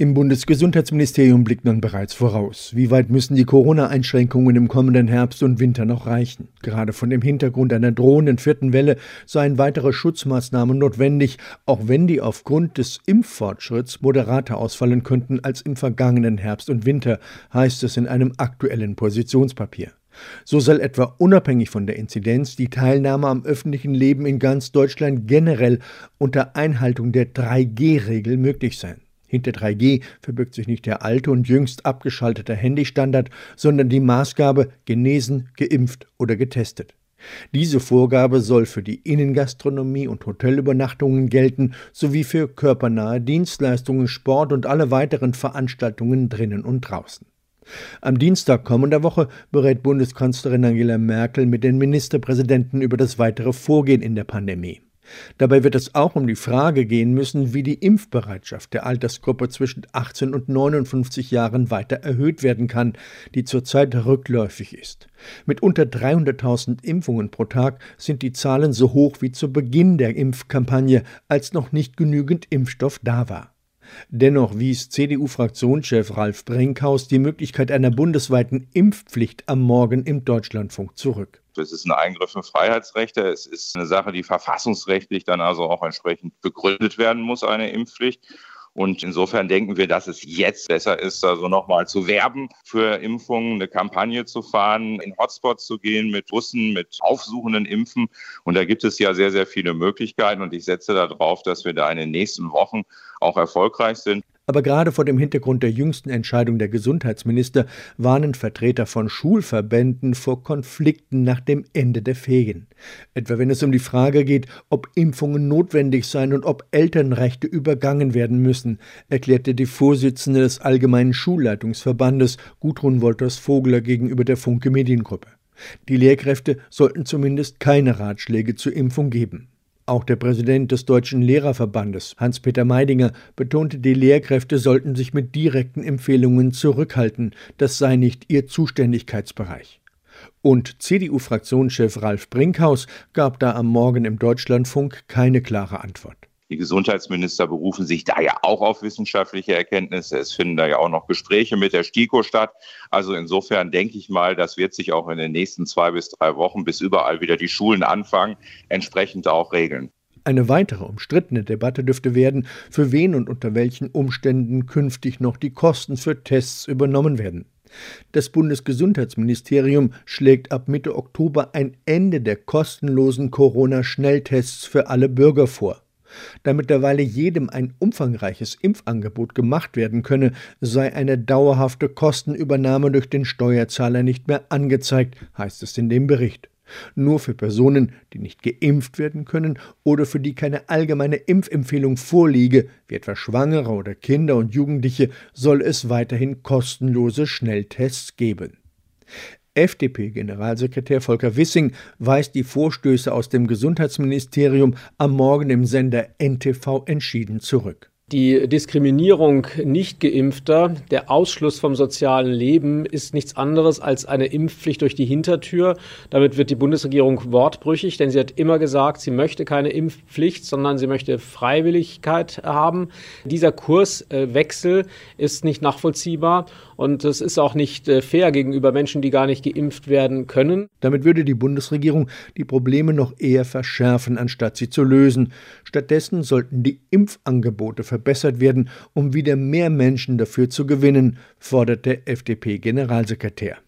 Im Bundesgesundheitsministerium blickt man bereits voraus. Wie weit müssen die Corona-Einschränkungen im kommenden Herbst und Winter noch reichen? Gerade von dem Hintergrund einer drohenden vierten Welle seien weitere Schutzmaßnahmen notwendig, auch wenn die aufgrund des Impffortschritts moderater ausfallen könnten als im vergangenen Herbst und Winter, heißt es in einem aktuellen Positionspapier. So soll etwa unabhängig von der Inzidenz die Teilnahme am öffentlichen Leben in ganz Deutschland generell unter Einhaltung der 3G-Regel möglich sein. Hinter 3G verbirgt sich nicht der alte und jüngst abgeschaltete Handystandard, sondern die Maßgabe genesen, geimpft oder getestet. Diese Vorgabe soll für die Innengastronomie und Hotelübernachtungen gelten, sowie für körpernahe Dienstleistungen, Sport und alle weiteren Veranstaltungen drinnen und draußen. Am Dienstag kommender Woche berät Bundeskanzlerin Angela Merkel mit den Ministerpräsidenten über das weitere Vorgehen in der Pandemie. Dabei wird es auch um die Frage gehen müssen, wie die Impfbereitschaft der Altersgruppe zwischen 18 und 59 Jahren weiter erhöht werden kann, die zurzeit rückläufig ist. Mit unter 300.000 Impfungen pro Tag sind die Zahlen so hoch wie zu Beginn der Impfkampagne, als noch nicht genügend Impfstoff da war. Dennoch wies CDU-Fraktionschef Ralf Brinkhaus die Möglichkeit einer bundesweiten Impfpflicht am Morgen im Deutschlandfunk zurück. Es ist ein Eingriff in Freiheitsrechte. Es ist eine Sache, die verfassungsrechtlich dann also auch entsprechend begründet werden muss, eine Impfpflicht. Und insofern denken wir, dass es jetzt besser ist, also nochmal zu werben für Impfungen, eine Kampagne zu fahren, in Hotspots zu gehen mit Bussen, mit aufsuchenden Impfen. Und da gibt es ja sehr, sehr viele Möglichkeiten. Und ich setze darauf, dass wir da in den nächsten Wochen auch erfolgreich sind. Aber gerade vor dem Hintergrund der jüngsten Entscheidung der Gesundheitsminister warnen Vertreter von Schulverbänden vor Konflikten nach dem Ende der Ferien. Etwa wenn es um die Frage geht, ob Impfungen notwendig seien und ob Elternrechte übergangen werden müssen, erklärte die Vorsitzende des Allgemeinen Schulleitungsverbandes Gudrun Wolters-Vogler gegenüber der Funke Mediengruppe. Die Lehrkräfte sollten zumindest keine Ratschläge zur Impfung geben. Auch der Präsident des Deutschen Lehrerverbandes, Hans-Peter Meidinger, betonte, die Lehrkräfte sollten sich mit direkten Empfehlungen zurückhalten, das sei nicht ihr Zuständigkeitsbereich. Und CDU-Fraktionschef Ralf Brinkhaus gab da am Morgen im Deutschlandfunk keine klare Antwort. Die Gesundheitsminister berufen sich da ja auch auf wissenschaftliche Erkenntnisse. Es finden da ja auch noch Gespräche mit der STIKO statt. Also insofern denke ich mal, das wird sich auch in den nächsten zwei bis drei Wochen, bis überall wieder die Schulen anfangen, entsprechend auch regeln. Eine weitere umstrittene Debatte dürfte werden, für wen und unter welchen Umständen künftig noch die Kosten für Tests übernommen werden. Das Bundesgesundheitsministerium schlägt ab Mitte Oktober ein Ende der kostenlosen Corona-Schnelltests für alle Bürger vor. Da mittlerweile jedem ein umfangreiches Impfangebot gemacht werden könne, sei eine dauerhafte Kostenübernahme durch den Steuerzahler nicht mehr angezeigt, heißt es in dem Bericht. Nur für Personen, die nicht geimpft werden können oder für die keine allgemeine Impfempfehlung vorliege, wie etwa Schwangere oder Kinder und Jugendliche, soll es weiterhin kostenlose Schnelltests geben. FDP-Generalsekretär Volker Wissing weist die Vorstöße aus dem Gesundheitsministerium am Morgen im Sender NTV entschieden zurück. Die Diskriminierung nicht geimpfter, der Ausschluss vom sozialen Leben ist nichts anderes als eine Impfpflicht durch die Hintertür. Damit wird die Bundesregierung wortbrüchig, denn sie hat immer gesagt, sie möchte keine Impfpflicht, sondern sie möchte Freiwilligkeit haben. Dieser Kurswechsel ist nicht nachvollziehbar und es ist auch nicht äh, fair gegenüber Menschen, die gar nicht geimpft werden können. Damit würde die Bundesregierung die Probleme noch eher verschärfen, anstatt sie zu lösen. Stattdessen sollten die Impfangebote verbessert werden, um wieder mehr Menschen dafür zu gewinnen, fordert der FDP-Generalsekretär.